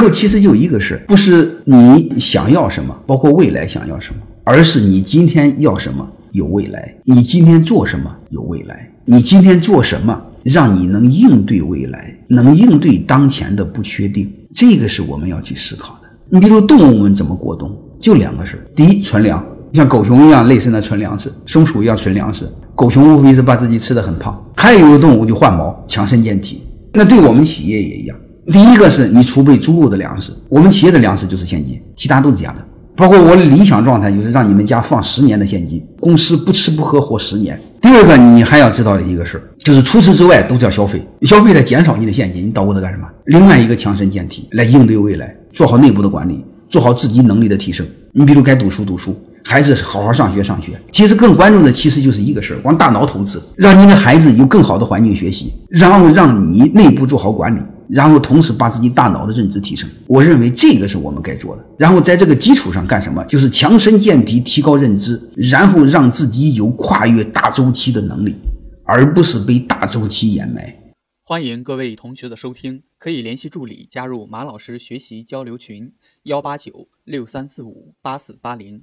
后其实就一个事，不是你想要什么，包括未来想要什么，而是你今天要什么有未来，你今天做什么有未来，你今天做什么让你能应对未来，能应对当前的不确定，这个是我们要去思考的。你比如动物们怎么过冬，就两个事：第一，存粮，像狗熊一样类似的存粮食，松鼠一样存粮食。狗熊无非是把自己吃的很胖，还有一个动物就换毛，强身健体。那对我们企业也一样。第一个是你储备足够的粮食，我们企业的粮食就是现金，其他都是假的。包括我的理想状态就是让你们家放十年的现金，公司不吃不喝活十年。第二个你还要知道的一个事儿，就是除此之外都是要消费，消费在减少你的现金，你捣鼓它干什么？另外一个强身健体来应对未来，做好内部的管理，做好自己能力的提升。你比如该读书读书。孩子好好上学上学，其实更关注的其实就是一个事儿，往大脑投资，让你的孩子有更好的环境学习，然后让你内部做好管理，然后同时把自己大脑的认知提升。我认为这个是我们该做的。然后在这个基础上干什么？就是强身健体，提高认知，然后让自己有跨越大周期的能力，而不是被大周期掩埋。欢迎各位同学的收听，可以联系助理加入马老师学习交流群：幺八九六三四五八四八零。